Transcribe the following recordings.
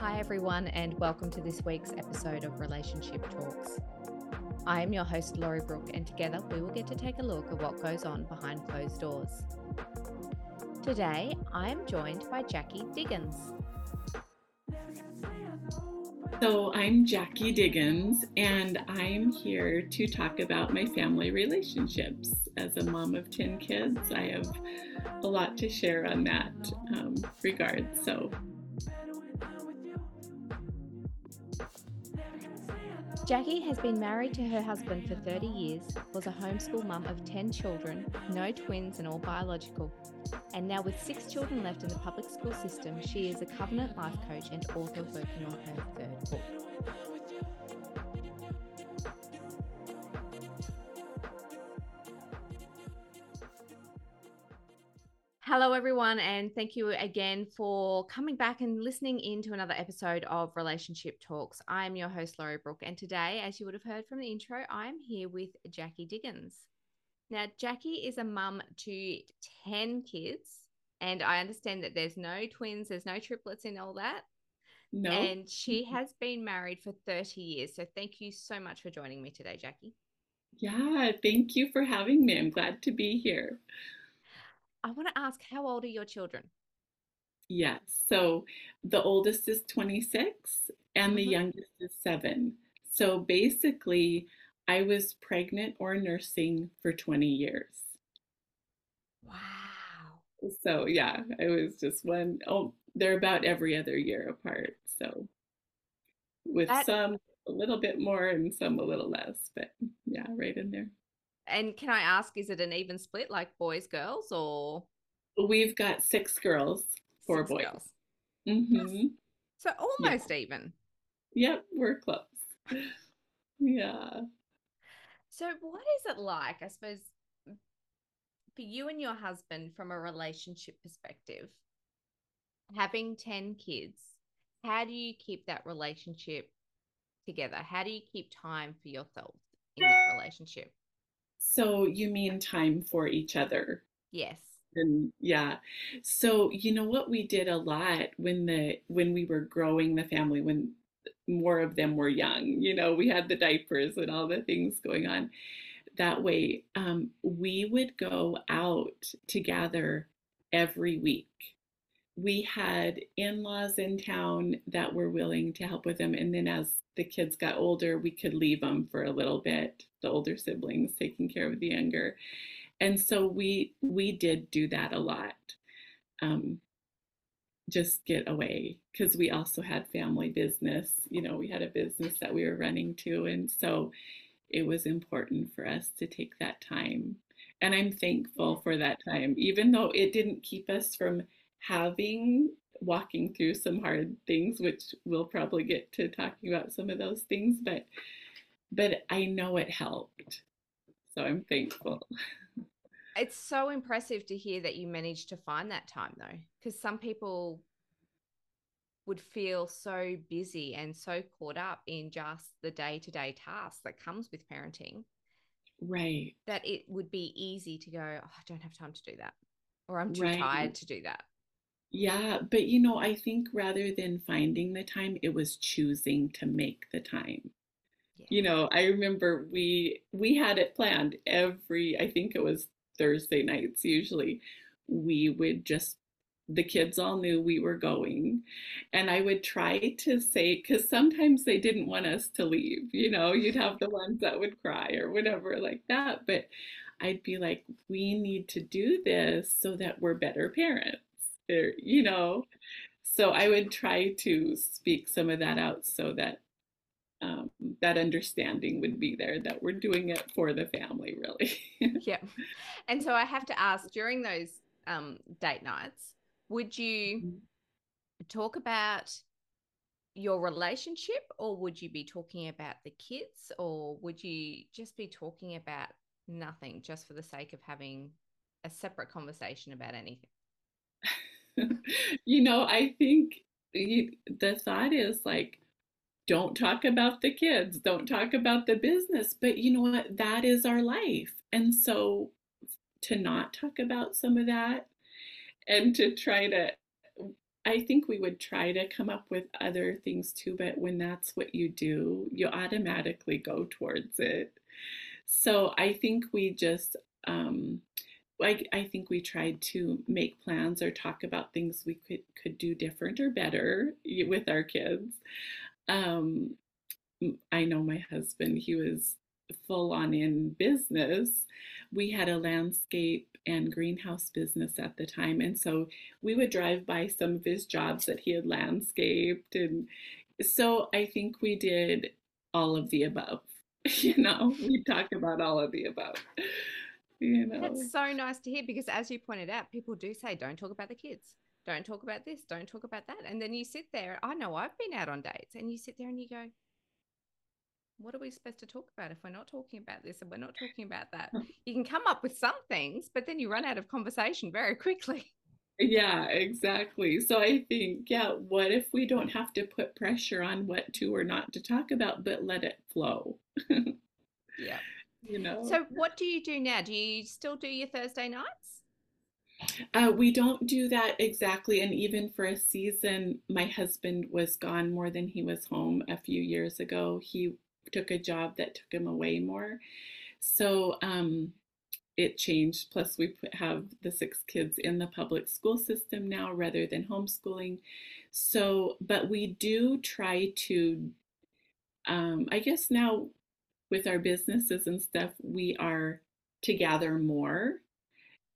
Hi, everyone, and welcome to this week's episode of Relationship Talks. I am your host, Lorrie Brook, and together we will get to take a look at what goes on behind closed doors. Today, I am joined by Jackie Dighans. So, I'm Jackie Dighans, and I'm here to talk about my family relationships. As a mom of 10 kids, I have a lot to share on that um, regard. So, Jackie has been married to her husband for 30 years, was a homeschool mum of 10 children, no twins and all biological. And now, with six children left in the public school system, she is a covenant life coach and author working on her third book. Hello, everyone, and thank you again for coming back and listening in to another episode of Relationship Talks. I'm your host, Lorrie Brook, and today, as you would have heard from the intro, I'm here with Jackie Dighans. Now, Jackie is a mum to 10 kids, and I understand that there's no twins, there's no triplets in all that. no. And she has been married for 30 years. So, thank you so much for joining me today, Jackie. yeah, thank you for having me. I'm glad to be here. I want to ask, how old are your children? Yes. So, the oldest is 26, and the Mhm. youngest is seven. So, basically, I was pregnant or nursing for 20 years. Wow. So yeah, it was just one. Oh, they're about every other year apart. So with That some a little bit more and some a little less, but yeah, right in there. And can I ask, is it an even split, like boys, girls, or We've got six girls, four six boys. girls? hmm So almost even. Yep, we're close. Yeah. So what is it like, I suppose, for you and your husband from a relationship perspective, having 10 kids, how do you keep that relationship together? How do you keep time for yourself in that relationship? So you mean time for each other? Yes. And yeah. So you know what we did a lot when the when we were growing the family when more of them were young, you know, we had the diapers and all the things going on. That way, um, we would go out to gather every week. We had in-laws in town that were willing to help with them, and then as the kids got older, we could leave them for a little bit, the older siblings taking care of the younger. And so we we did do that a lot um, just get away because we also had family business you know we had a business that we were running too and so it was important for us to take that time. And i'm thankful for that time even though it didn't keep us from having walking through some hard things which we'll probably get to talking about some of those things but but i know it helped so i'm thankful It's so impressive to hear that you managed to find that time though, because some people would feel so busy and so caught up in just the day-to-day tasks that comes with parenting right that it would be easy to go, oh, I don't have time to do that, or I'm too Right. tired to do that. Yeah, but you know, I think rather than finding the time, it was choosing to make the time. Yeah. You know, I remember we we had it planned every, I think it was Thursday nights usually. We would just the kids all knew we were going, and I would try to say, because sometimes they didn't want us to leave, you know, you'd have the ones that would cry or whatever like that, but I'd be like, we need to do this so that we're better parents you know so i would try to speak some of that out so that um, that understanding would be there that we're doing it for the family really yeah. And so I have to ask during those um, date nights, would you talk about your relationship or would you be talking about the kids or would you just be talking about nothing just for the sake of having a separate conversation about anything? you know i think the thought is like don't talk about the kids don't talk about the business but you know what that is our life and so to not talk about some of that and to try to I think we would try to come up with other things too, but when that's what you do, you automatically go towards it. So I think we just, um, I, I think we tried to make plans or talk about things we could could do different or better with our kids. Um, I know my husband; he was full on in business. We had a landscape and greenhouse business at the time. And so we would drive by some of his jobs that he had landscaped. And so I think we did all of the above. You know, we talk about all of the above. You know, that's so nice to hear because, as you pointed out, people do say, don't talk about the kids. Don't talk about this. Don't talk about that. And then you sit there. I know I've been out on dates and you sit there and you go, what are we supposed to talk about if we're not talking about this and we're not talking about that? You can come up with some things, but then you run out of conversation very quickly. Yeah, exactly. So I think, yeah, what if we don't have to put pressure on what to or not to talk about, but let it flow? yeah. You know. So what do you do now? Do you still do your Thursday nights? Uh, we don't do that exactly. And even for a season, my husband was gone more than he was home a few years ago. He took a job that took him away more. So um, it changed. Plus, we have the six kids in the public school system now rather than homeschooling. So, but we do try to, um, I guess now with our businesses and stuff, we are together more.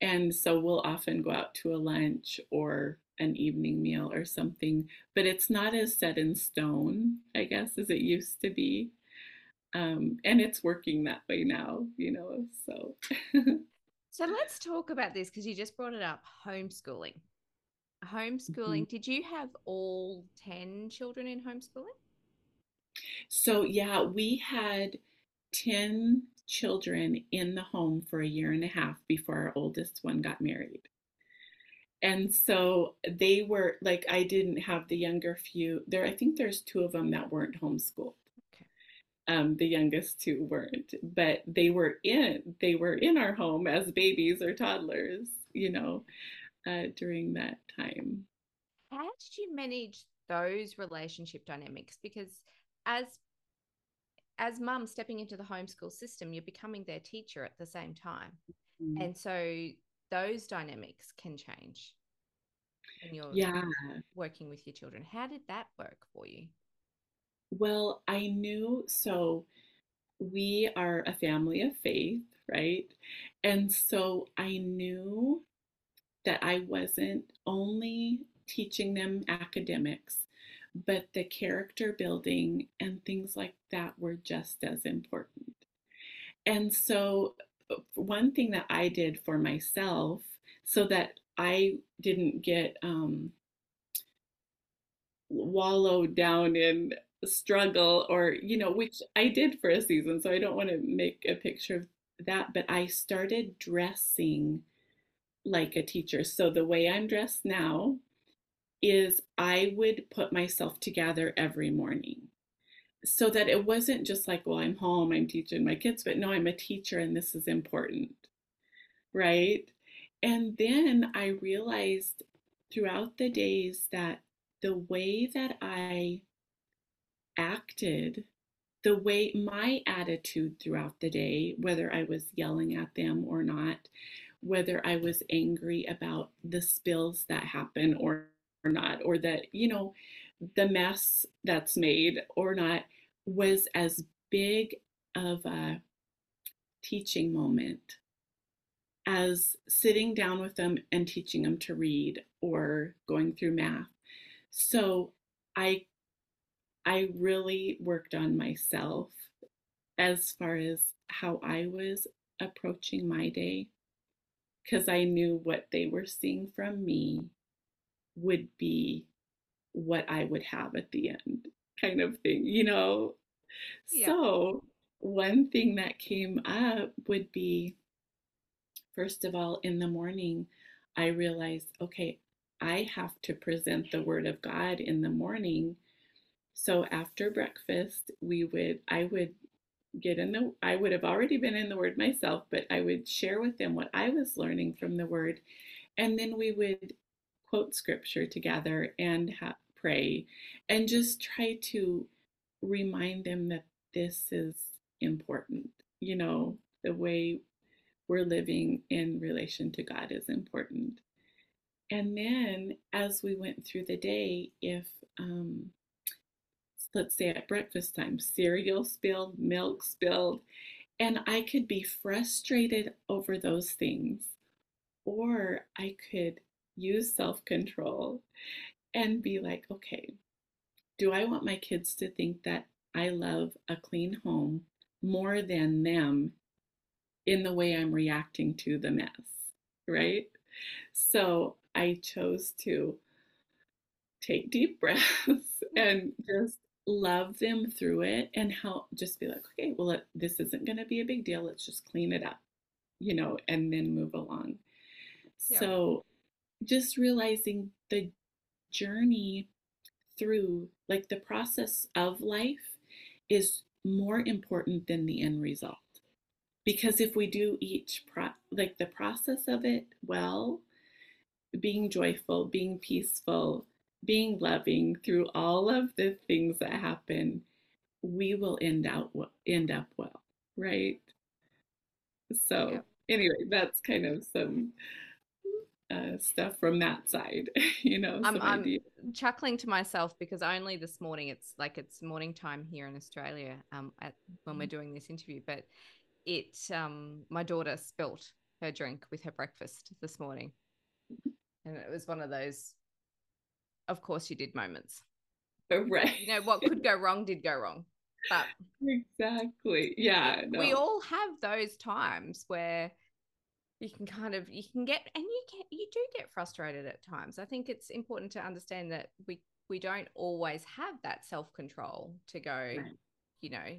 And so we'll often go out to a lunch or an evening meal or something, but it's not as set in stone, I guess, as it used to be. Um, and it's working that way now, you know. So, so let's talk about this because you just brought it up homeschooling. Homeschooling, mm-hmm. did you have all 10 children in homeschooling? So, yeah, we had 10 children in the home for a year and a half before our oldest one got married. And so they were like, I didn't have the younger few. There, I think there's two of them that weren't homeschooled. Okay. Um, the youngest two weren't, but they were in they were in our home as babies or toddlers, you know, uh, during that time. How did you manage those relationship dynamics? Because as as mum stepping into the homeschool system, you're becoming their teacher at the same time, mm-hmm. and so those dynamics can change when you're yeah. working with your children. How did that work for you? Well, I knew so we are a family of faith, right? And so I knew that I wasn't only teaching them academics, but the character building and things like that were just as important. And so, uh, one thing that I did for myself so that I didn't get um, wallowed down in struggle or you know which i did for a season so i don't want to make a picture of that but i started dressing like a teacher so the way i'm dressed now is i would put myself together every morning. So that it wasn't just like well i'm home i'm teaching my kids but no i'm a teacher and this is important right? And then i realized throughout the days that the way that i acted the way my attitude throughout the day, whether I was yelling at them or not, whether I was angry about the spills that happen or, or not, or that, you know, the mess that's made or not, was as big of a teaching moment as sitting down with them and teaching them to read or going through math. So I I really worked on myself as far as how I was approaching my day because I knew what they were seeing from me would be what I would have at the end, kind of thing, you know? Yeah. So, one thing that came up would be first of all, in the morning, I realized, okay, I have to present the Word of God in the morning so after breakfast, we would, I would get in the, I would have already been in the Word myself, but I would share with them what I was learning from the Word. And then we would quote scripture together and ha- pray and just try to remind them that this is important. You know, the way we're living in relation to God is important. And then as we went through the day, if um, let's say at breakfast time, cereal spilled, milk spilled, and I could be frustrated over those things, or I could use self control and be like, okay, do I want my kids to think that I love a clean home more than them in the way I'm reacting to the mess, right? So I chose to take deep breaths and just love them through it and help just be like, okay, well, this isn't going to be a big deal. Let's just clean it up, you know, and then move along. Yeah. So just realizing the journey through, like the process of life, is more important than the end result. Because if we do each, pro- like the process of it well, being joyful, being peaceful, being loving through all of the things that happen, we will end out end up well, right? So yeah. anyway, that's kind of some uh, stuff from that side, you know. I'm, I'm chuckling to myself because only this morning it's like it's morning time here in Australia um, at, when we're mm-hmm. doing this interview, but it um, my daughter spilt her drink with her breakfast this morning, and it was one of those of course you did moments. Oh, right. You know, what could go wrong did go wrong. But exactly. Yeah. No. We all have those times where you can kind of you can get and you get you do get frustrated at times. I think it's important to understand that we we don't always have that self-control to go, right. you know,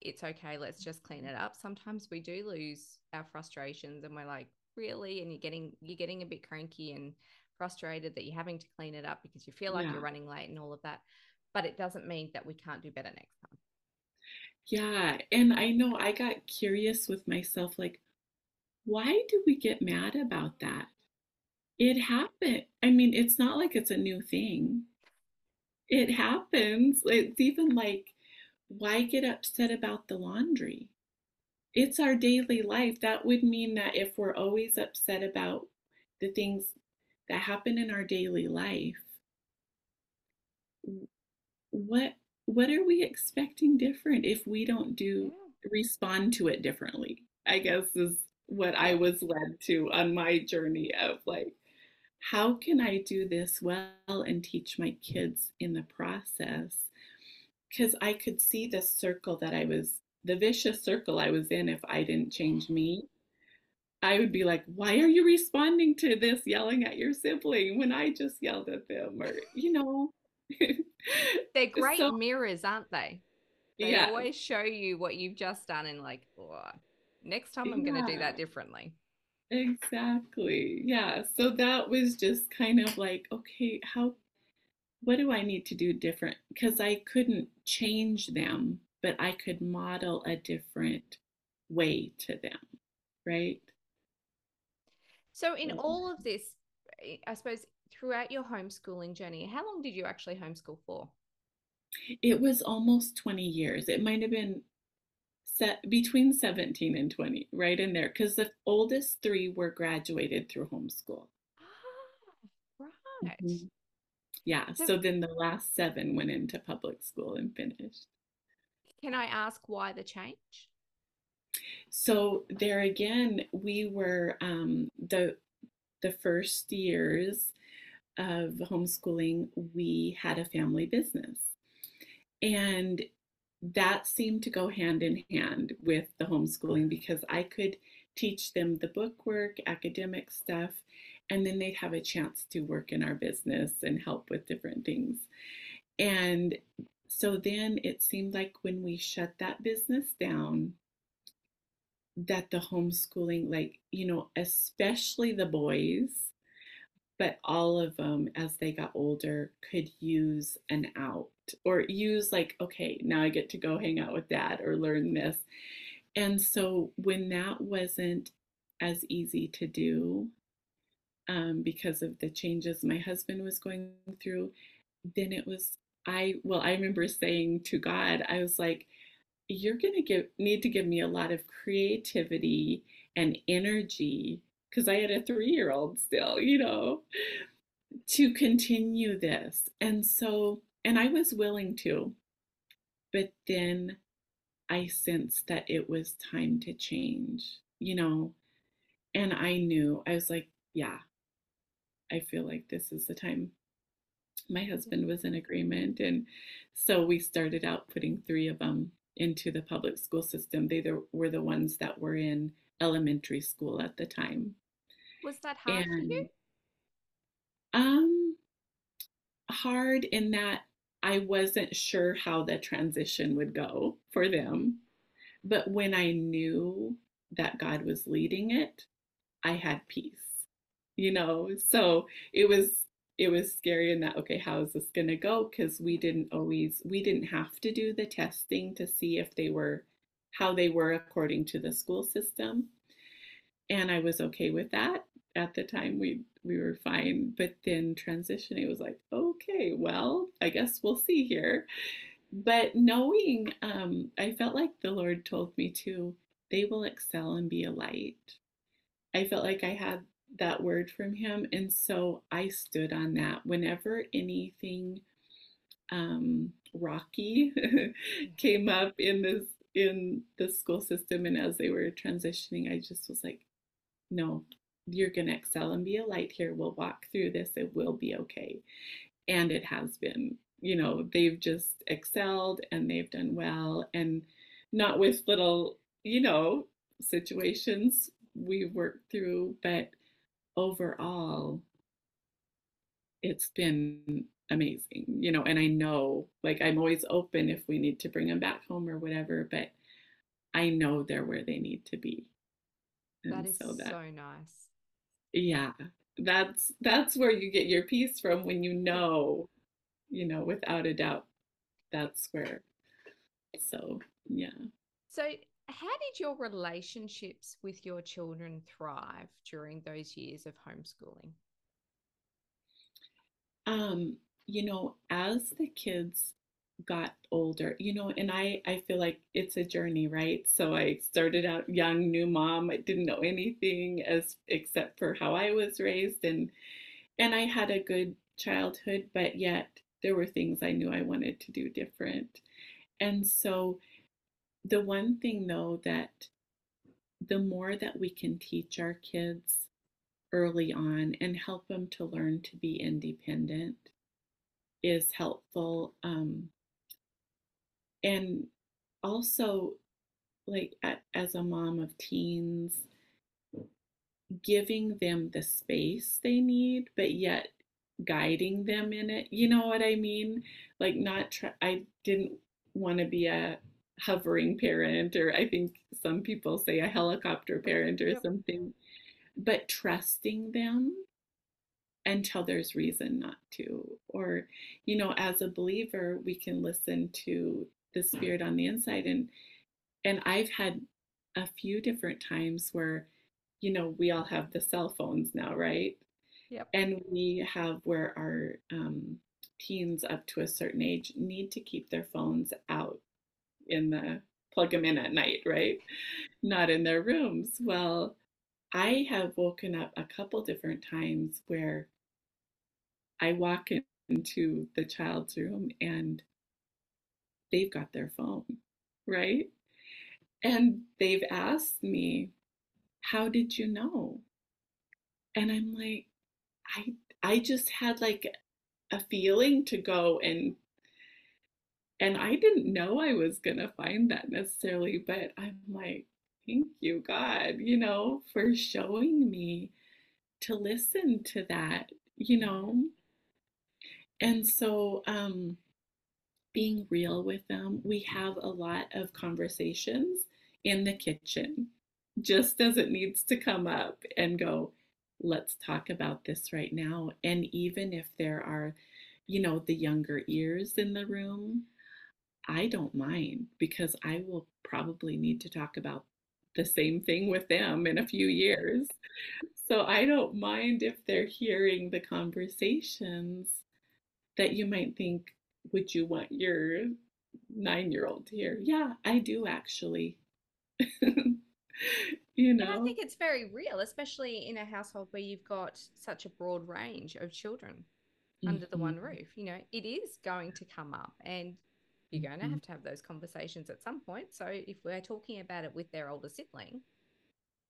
it's okay, let's just clean it up. Sometimes we do lose our frustrations and we're like, really? And you're getting you're getting a bit cranky and frustrated that you're having to clean it up because you feel like yeah. you're running late and all of that. But it doesn't mean that we can't do better next time. Yeah. And I know I got curious with myself like, why do we get mad about that? It happened. I mean, it's not like it's a new thing. It happens. It's even like, why get upset about the laundry? It's our daily life. That would mean that if we're always upset about the things that happen in our daily life, what what are we expecting different if we don't do respond to it differently? I guess is what I was led to on my journey of like, how can I do this well and teach my kids in the process? Because I could see the circle that I was, the vicious circle I was in if I didn't change me. I would be like, why are you responding to this yelling at your sibling when I just yelled at them? Or, you know. They're great so, mirrors, aren't they? They yeah. always show you what you've just done and like, oh, next time I'm yeah. going to do that differently. Exactly. Yeah. So that was just kind of like, okay, how, what do I need to do different? Because I couldn't change them, but I could model a different way to them. Right. So, in all of this, I suppose throughout your homeschooling journey, how long did you actually homeschool for? It was almost 20 years. It might have been set between 17 and 20, right in there, because the oldest three were graduated through homeschool. Ah, right. Mm-hmm. Yeah. So, so then the last seven went into public school and finished. Can I ask why the change? So there again, we were um, the the first years of homeschooling. We had a family business, and that seemed to go hand in hand with the homeschooling because I could teach them the book work, academic stuff, and then they'd have a chance to work in our business and help with different things. And so then it seemed like when we shut that business down, that the homeschooling, like, you know, especially the boys, but all of them as they got older could use an out or use, like, okay, now I get to go hang out with dad or learn this. And so when that wasn't as easy to do, um, because of the changes my husband was going through, then it was I well, I remember saying to God, I was like, you're going to give need to give me a lot of creativity and energy because I had a 3-year-old still, you know, to continue this. And so and I was willing to. But then I sensed that it was time to change, you know. And I knew, I was like, yeah, I feel like this is the time. My husband was in agreement. And so we started out putting three of them into the public school system. They were the ones that were in elementary school at the time. Was that hard and, for you? Um, hard in that I wasn't sure how the transition would go for them. But when I knew that God was leading it, I had peace. You know, so it was it was scary in that okay, how is this going to go because we didn't always we didn't have to do the testing to see if they were how they were according to the school system. And I was okay with that at the time we we were fine but then transitioning it was like okay well i guess we'll see here. But knowing um i felt like the lord told me to they will excel and be a light. I felt like i had that word from him and so i stood on that. Whenever anything um rocky came up in this in the school system and as they were transitioning i just was like no you're going to excel and be a light here. We'll walk through this. It will be okay. And it has been. You know, they've just excelled and they've done well. And not with little, you know, situations we've worked through, but overall, it's been amazing, you know. And I know, like, I'm always open if we need to bring them back home or whatever, but I know they're where they need to be. And that is so, that, so nice yeah that's that's where you get your peace from when you know you know without a doubt that's where so yeah. So how did your relationships with your children thrive during those years of homeschooling? Um you know as the kids got older you know and i i feel like it's a journey right? So i started out young new mom i didn't know anything as except for how i was raised and and i had a good childhood but yet there were things i knew i wanted to do different. And so the one thing though that the more that we can teach our kids early on and help them to learn to be independent is helpful um, and also like as a mom of teens giving them the space they need but yet guiding them in it you know what i mean? Like not try i didn't want to be a hovering parent or i think some people say a helicopter parent or something but trusting them until there's reason not to. Or you know as a believer we can listen to the spirit on the inside and and I've had a few different times where you know we all have the cell phones now right? Yep. and we have where our um, teens up to a certain age need to keep their phones out in the plug them in at night right? Not in their rooms. Well i have woken up a couple different times where i walk into the child's room and they've got their phone, right? And they've asked me, How did you know? And I'm like, I I just had like a feeling to go and and I didn't know I was gonna find that necessarily, but I'm like, thank you, God, you know, for showing me to listen to that, you know. And so um being real with them, we have a lot of conversations in the kitchen, just as it needs to come up and go, let's talk about this right now. And even if there are, you know, the younger ears in the room, I don't mind because I will probably need to talk about the same thing with them in a few years. So I don't mind if they're hearing the conversations that you might think, would you want your nine year old to hear? Yeah, I do actually. you know? And I think it's very real, especially in a household where you've got such a broad range of children mm-hmm. under the one mm-hmm. roof. You know, it is going to come up and you're going to mm-hmm. have to have those conversations at some point. So if we're talking about it with their older sibling,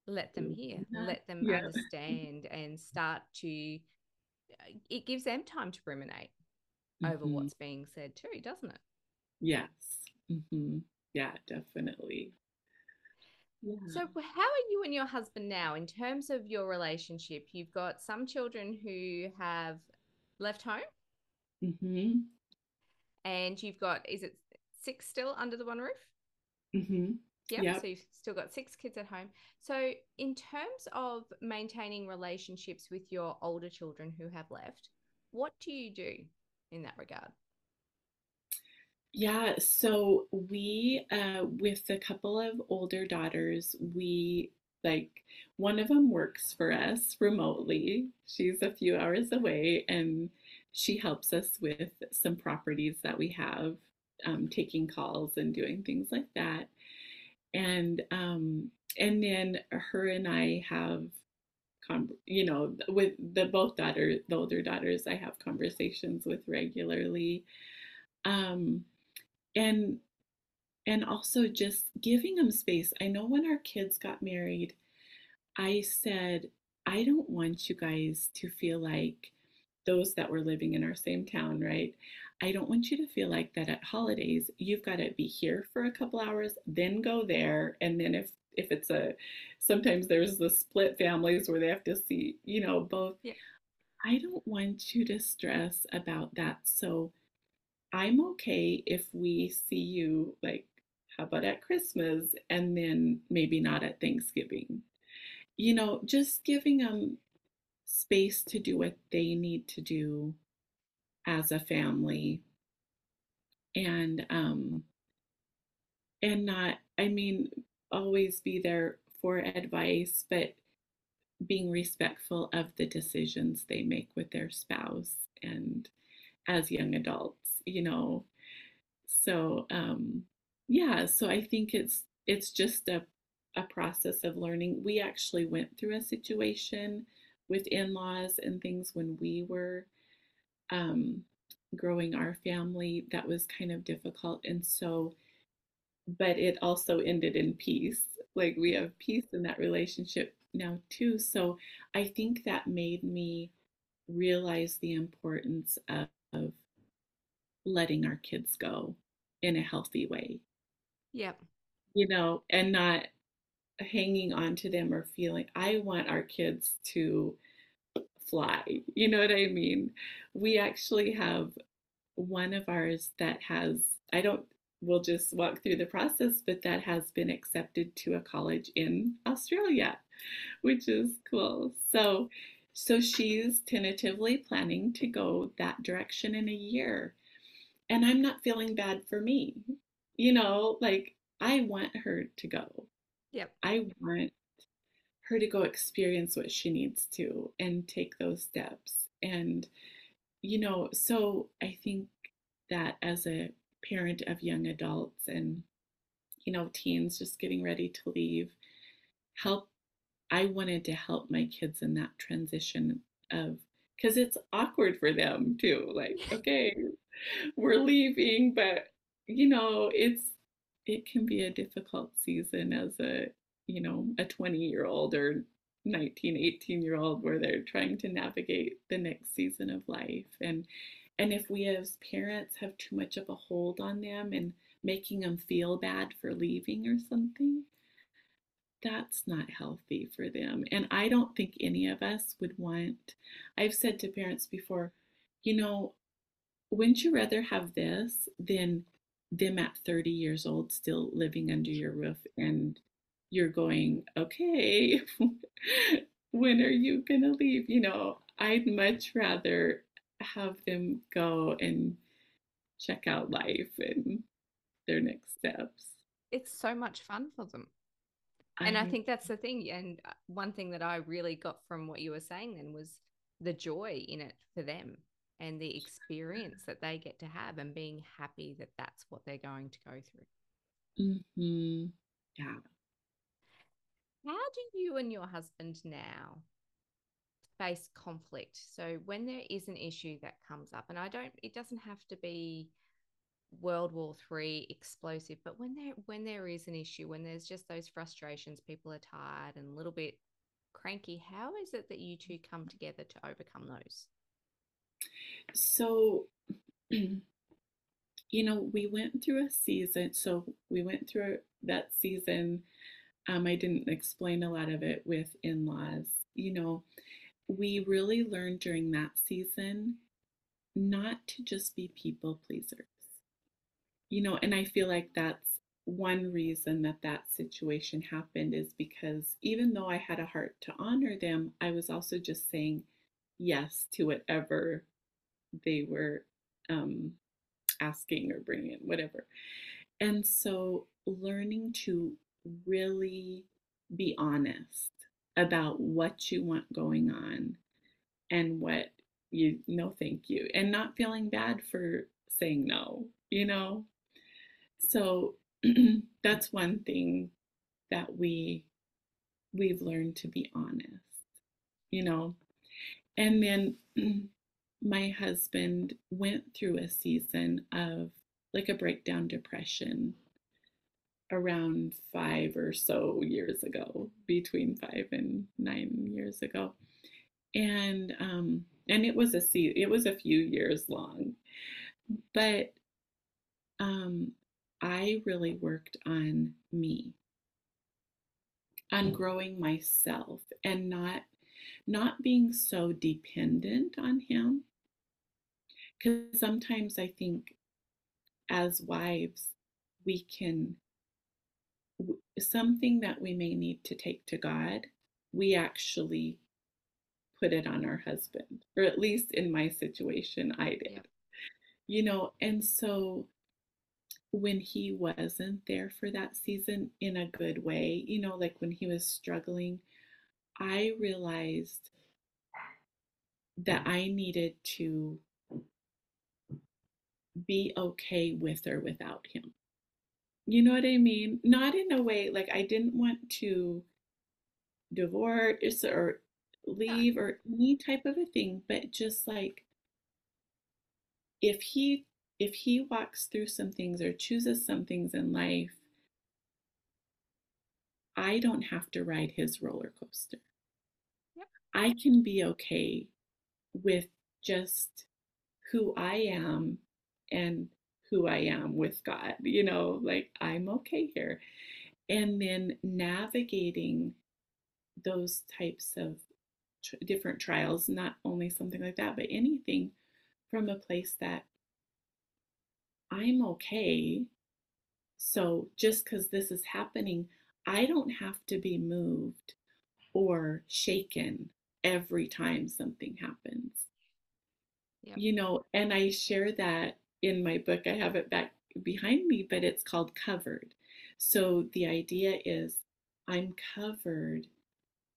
let them hear, let them yeah. understand and start to, uh, it gives them time to ruminate mm-hmm. over what's being said too, doesn't it? Yes. Mm-hmm. Yeah, definitely. Yeah. So, how are you and your husband now in terms of your relationship? You've got some children who have left home. Mm-hmm. And you've got, is it six still under the one roof? Mm-hmm. Yep. yep. So you've still got six kids at home. So, in terms of maintaining relationships with your older children who have left, what do you do in that regard? Yeah, so we, uh, with a couple of older daughters, we like one of them works for us remotely. She's a few hours away and she helps us with some properties that we have, um, taking calls and doing things like that. And um, and then her and I have, you know, with the both daughters, the older daughters, I have conversations with regularly. Um, and and also just giving them space. I know when our kids got married, I said, I don't want you guys to feel like those that were living in our same town, right? I don't want you to feel like that at holidays, you've got to be here for a couple hours, then go there. And then if if it's a sometimes there's the split families where they have to see, you know, both. Yeah. I don't want you to stress about that. So I'm okay if we see you like, how about at Christmas and then maybe not at Thanksgiving? You know, just giving them space to do what they need to do as a family and um and not i mean always be there for advice but being respectful of the decisions they make with their spouse and as young adults you know? So um yeah so i think it's it's just a a process of learning. We actually went through a situation with in-laws and things when we were um growing our family that was kind of difficult and so but it also ended in peace like we have peace in that relationship now too so i think that made me realize the importance of, of letting our kids go in a healthy way. Yep. You know, and not hanging on to them or feeling, I want our kids to fly. You know what I mean? We actually have one of ours that has, I don't, we'll just walk through the process, but that has been accepted to a college in Australia, which is cool. So, so she's tentatively planning to go that direction in a year and I'm not feeling bad for me. You know, like I want her to go. Yep. I want her to go experience what she needs to and take those steps. And, you know, so I think that as a parent of young adults and, you know, teens just getting ready to leave, help, I wanted to help my kids in that transition of, because it's awkward for them too. Like, okay, we're leaving, but you know, it's it can be a difficult season as a, you know, a 20 year old or 19, 18 year old where they're trying to navigate the next season of life. And and if we as parents have too much of a hold on them and making them feel bad for leaving or something, that's not healthy for them. And I don't think any of us would want, I've said to parents before, you know, wouldn't you rather have this than them at 30 years old still living under your roof and you're going, okay, when are you going to leave? You know, I'd much rather have them go and check out life and their next steps. It's so much fun for them. and I, I think that's the thing. And uh, one thing that I really got from what you were saying then was the joy in it for them and the experience that they get to have and being happy that that's what they're going to go through. Mm-hmm. Yeah. How do you and your husband now face conflict? So when there is an issue that comes up, and I don't, it doesn't have to be World War Three explosive, but when there when there is an issue, when there's just those frustrations, people are tired and a little bit cranky. How is it that you two come together to overcome those? So, you know, we went through a season. So we went through that season. Um, I didn't explain a lot of it with in laws. You know, we really learned during that season not to just be people pleasers. You know, and I feel like that's one reason that that situation happened is because even though I had a heart to honor them, I was also just saying yes to whatever they were um, asking or bringing, whatever. And so learning to really be honest about what you want going on and what you no thank you and not feeling bad for saying no you know? So that's one thing that we we've learned to be honest you know? And then my husband went through a season of like a breakdown depression around five or so years ago between five and nine years ago. And um and it was a it was a few years long. But um I really worked on me, on growing myself and not not being so dependent on him. Cuz sometimes I think as wives we can something that we may need to take to God, we actually put it on our husband, or at least in my situation, I did. Yeah. You know, and so when he wasn't there for that season in a good way, you know, like when he was struggling, I realized that I needed to be okay with or without him. You know what I mean? Not in a way like I didn't want to divorce or leave or any type of a thing, but just like if he if he walks through some things or chooses some things in life, I don't have to ride his roller coaster. Yep. I can be okay with just who I am and who I am with God. You know, like I'm okay here. And then navigating those types of tr- different trials, not only something like that, but anything from a place that I'm okay. So just because this is happening, I don't have to be moved or shaken every time something happens. Yep. You know, and I share that in my book. I have it back behind me, but it's called Covered. So the idea is I'm covered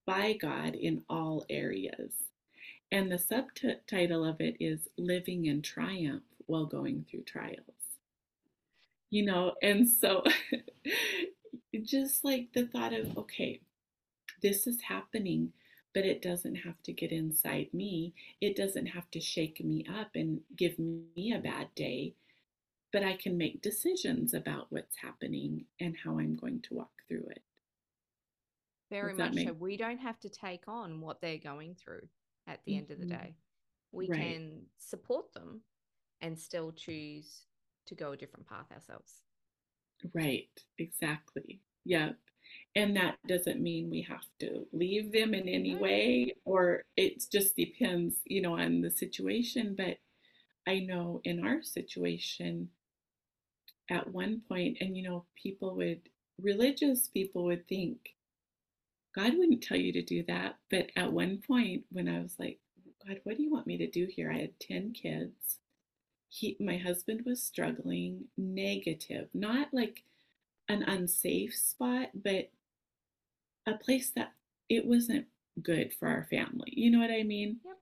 by God in all areas. And the subtitle of it is Living in Triumph While Going Through Trials you know and so just like the thought of okay this is happening but it doesn't have to get inside me it doesn't have to shake me up and give me a bad day but i can make decisions about what's happening and how i'm going to walk through it very much make... so we don't have to take on what they're going through at the mm-hmm. end of the mm-hmm. day we right. can support them and still choose to go a different path ourselves. Right, exactly. Yep. And that doesn't mean we have to leave them in any mm-hmm. way, or it just depends, you know, on the situation. But I know in our situation, at one point, and you know, people would, religious people would think, God wouldn't tell you to do that. But at one point, when I was like, God, what do you want me to do here? I had 10 kids he my husband was struggling negative not like an unsafe spot but a place that it wasn't good for our family. You know what I mean? Yep.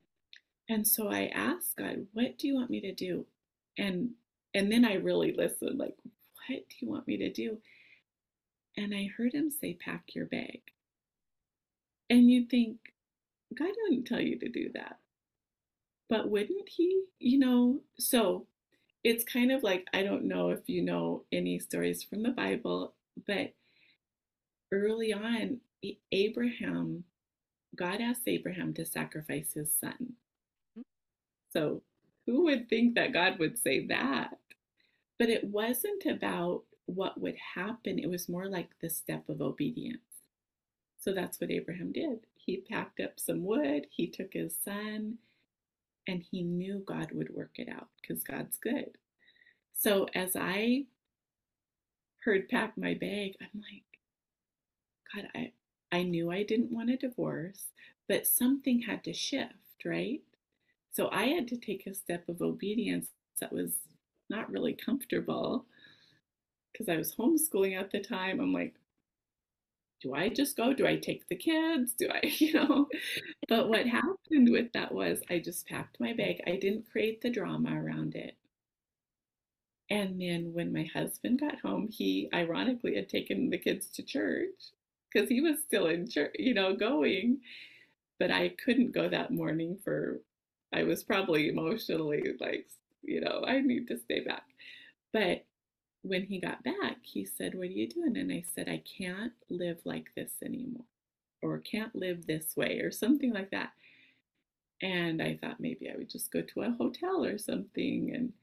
And so I asked God, what do you want me to do? And and then I really listened, like, what do you want me to do? And I heard him say, pack your bag. And you'd think, God wouldn't tell you to do that. But wouldn't he? You know, so it's kind of like I don't know if you know any stories from the Bible, but early on, Abraham, God asked Abraham to sacrifice his son. Hmm. So who would think that God would say that? But it wasn't about what would happen, it was more like the step of obedience. So that's what Abraham did. He packed up some wood, he took his son, and he knew God would work it out because God's good. So as I heard pack my bag, I'm like, God, I, I knew I didn't want a divorce, but something had to shift, right? So I had to take a step of obedience that was not really comfortable because I was homeschooling at the time. I'm like, do I just go? Do I take the kids? Do I, you know? But what happened with that was I just packed my bag. I didn't create the drama around it. And then when my husband got home, he ironically had taken the kids to church because he was still in church, you know, going. But I couldn't go that morning for, I was probably emotionally like, you know, I need to stay back. But when he got back, he said, What are you doing? And I said, I can't live like this anymore, or can't live this way, or something like that. And I thought maybe I would just go to a hotel or something. And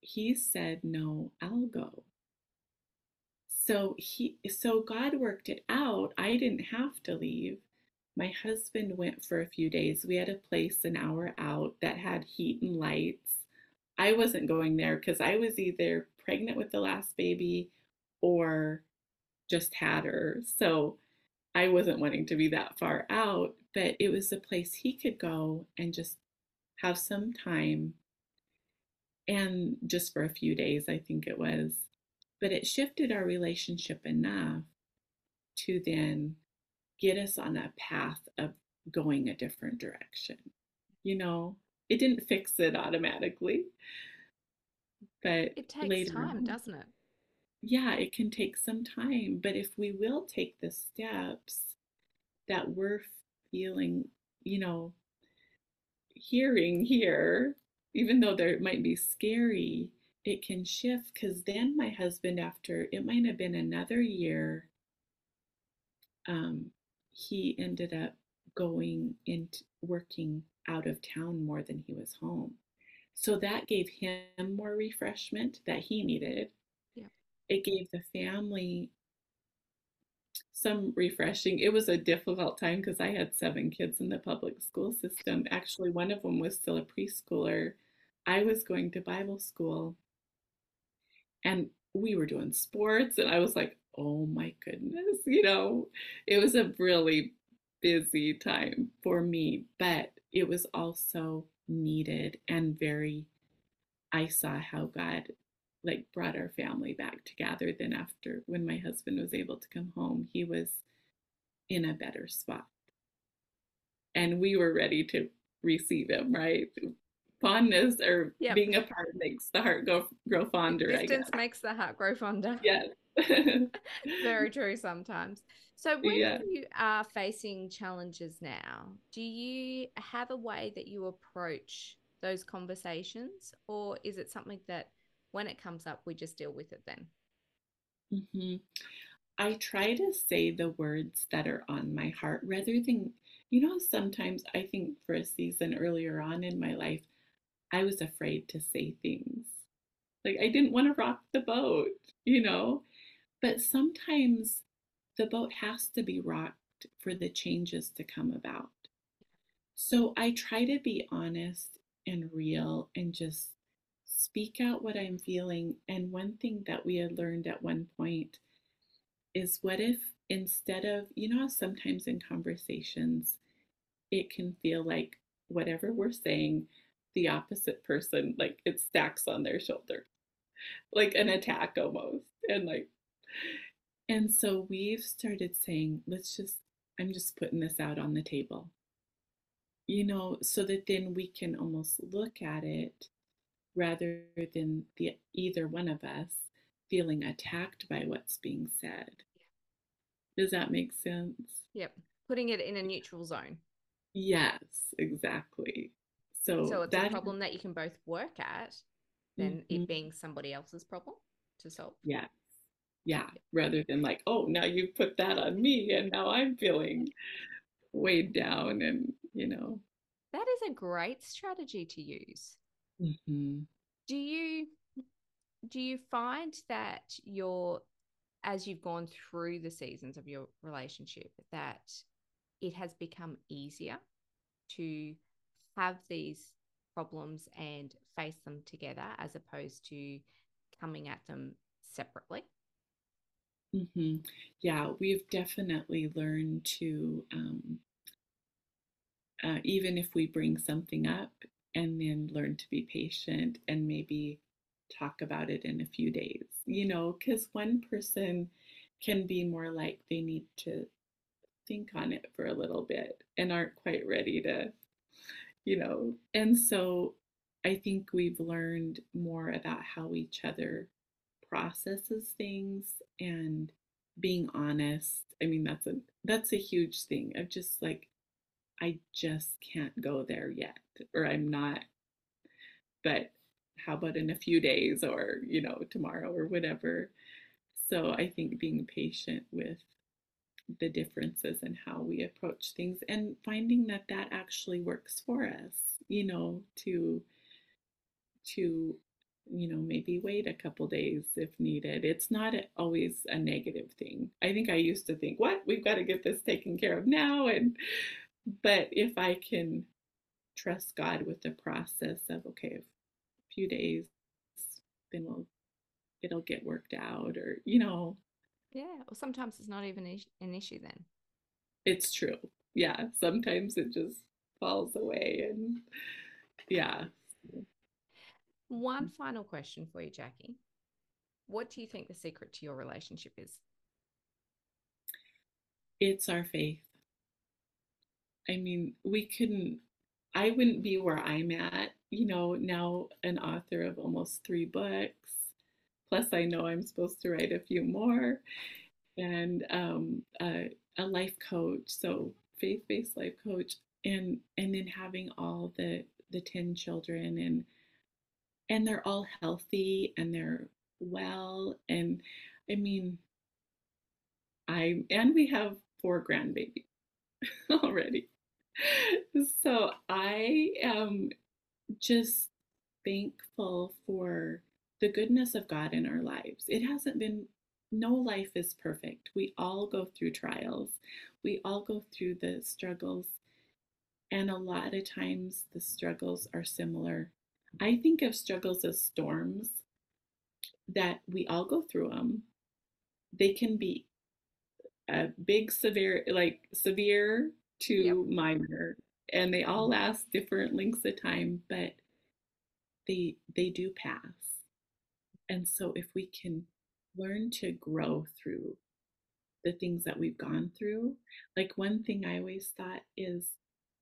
he said, No, I'll go. So he so God worked it out. I didn't have to leave. My husband went for a few days. We had a place an hour out that had heat and lights. I wasn't going there because I was either pregnant with the last baby or just had her. So I wasn't wanting to be that far out, but it was a place he could go and just have some time. And just for a few days, I think it was. But it shifted our relationship enough to then get us on a path of going a different direction. You know, it didn't fix it automatically, but it takes time, on, doesn't it? Yeah, it can take some time. But if we will take the steps that we're feeling, you know, hearing here, even though there might be scary, it can shift because then my husband, after it might have been another year, um, he ended up going into working out of town more than he was home. So that gave him more refreshment that he needed. Yeah. It gave the family some refreshing. It was a difficult time because I had seven kids in the public school system. Actually, one of them was still a preschooler. I was going to Bible school and we were doing sports, and I was like, oh my goodness, you know, it was a really busy time for me, but it was also needed and very I saw how God like brought our family back together. Then after when my husband was able to come home he was in a better spot. And we were ready to receive him right? Fondness or yep. being apart makes the heart go grow fonder distance makes the heart grow fonder. Yes very true sometimes so when yeah. you are facing challenges now, do you have a way that you approach those conversations, or is it something that when it comes up, we just deal with it then? Mm-hmm. I try to say the words that are on my heart rather than, you know, sometimes I think for a season earlier on in my life, I was afraid to say things. Like I didn't want to rock the boat, you know? But sometimes the boat has to be rocked for the changes to come about. So I try to be honest and real and just speak out what I'm feeling. And one thing that we had learned at one point is what if instead of, you know, sometimes in conversations, it can feel like whatever we're saying, the opposite person, like it stacks on their shoulder, like an attack almost. And like, and so we've started saying, let's just I'm just putting this out on the table. You know, so that then we can almost look at it rather than the either one of us feeling attacked by what's being said. Does that make sense? Yep. Putting it in a neutral zone. Yes, exactly. So, so it's that, a problem that you can both work at than mm-hmm. it being somebody else's problem to solve. Yeah. Yeah. Rather than like, oh, now you put that on me and now I'm feeling weighed down and, you know. That is a great strategy to use. Mm-hmm. Do you do you find that you're as you've gone through the seasons of your relationship that it has become easier to have these problems and face them together as opposed to coming at them separately? Mm-hmm. Yeah, we've definitely learned to, um, uh, even if we bring something up, and then learn to be patient and maybe talk about it in a few days, you know, because one person can be more like they need to think on it for a little bit and aren't quite ready to, you know. And so I think we've learned more about how each other processes things and being honest. I mean, that's a that's a huge thing of just like I just can't go there yet, or I'm not. But how about in a few days, or you know, tomorrow, or whatever. So I think being patient with the differences and how we approach things and finding that that actually works for us you know to to you know maybe wait a couple days if needed it's not always a negative thing i think i used to think what we've got to get this taken care of now and but if i can trust god with the process of okay a few days then we'll it'll get worked out or you know yeah. Or sometimes it's not even an issue then. It's true. Yeah. Sometimes it just falls away. And yeah. One final question for you, Jackie. What do you think the secret to your relationship is? It's our faith. I mean, we couldn't, I wouldn't be where I'm at, you know, now an author of almost three books Plus, I know I'm supposed to write a few more, and um, a, a life coach, so faith-based life coach, and and then having all the the ten children and and they're all healthy and they're well and I mean I and we have four grandbabies already. So I am just thankful for the goodness of God in our lives. It hasn't been, no life is perfect. We all go through trials, we all go through the struggles. And a lot of times the struggles are similar. I think of struggles as storms that we all go through them. They can be a big, severe, like severe to yep. minor, and they all last different lengths of time, but they they do pass. And so, if we can learn to grow through the things that we've gone through, like one thing I always thought is,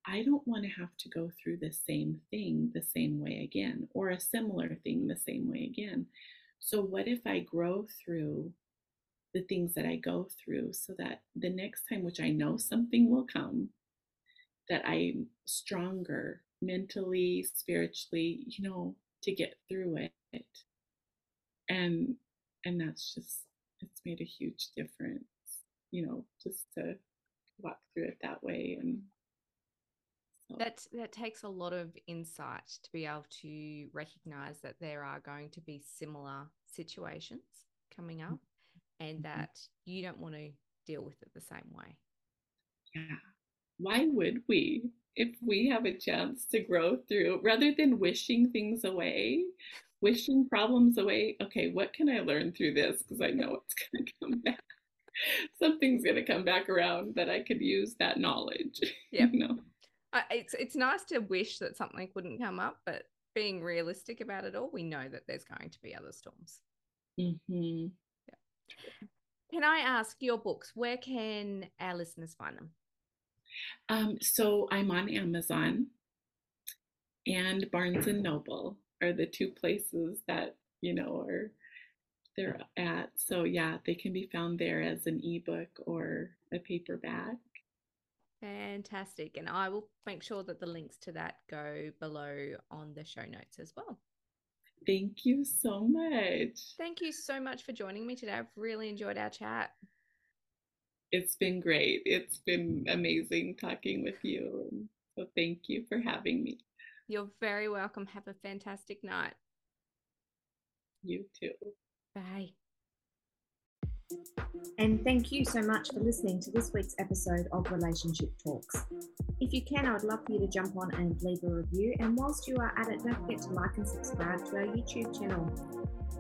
I don't want to have to go through the same thing the same way again, or a similar thing the same way again. So, what if I grow through the things that I go through so that the next time, which I know something will come, that I'm stronger mentally, spiritually, you know, to get through it and and that's just it's made a huge difference you know just to walk through it that way and. That that takes a lot of insight to be able to recognize that there are going to be similar situations coming up and mm-hmm. that you don't want to deal with it the same way yeah why would we if we have a chance to grow through rather than wishing things away wishing problems away. Okay, what can I learn through this? Because I know it's going to come back. Something's going to come back around that I could use that knowledge. Yeah. You know? It's it's nice to wish that something wouldn't come up, but being realistic about it all, we know that there's going to be other storms. Mm-hmm. Yeah. Can I ask your books? Where can our listeners find them? Um, so I'm on Amazon and Barnes and Noble are the two places that, you know, are they're at. So yeah, they can be found there as an ebook or a paperback. Fantastic. And I will make sure that the links to that go below on the show notes as well. Thank you so much. Thank you so much for joining me today. I've really enjoyed our chat. It's been great. It's been amazing talking with you. So thank you for having me. You're very welcome. Have a fantastic night. You too. Bye. And thank you so much for listening to this week's episode of Relationship Talks. If you can, I would love for you to jump on and leave a review. And whilst you are at it, don't forget to like and subscribe to our YouTube channel.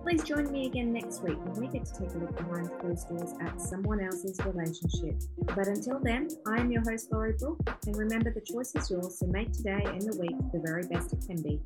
Please join me again next week when we get to take a look behind closed doors at someone else's relationship. But until then, I am your host, Lorrie Brook, and remember the choice is yours, so make today and the week the very best it can be.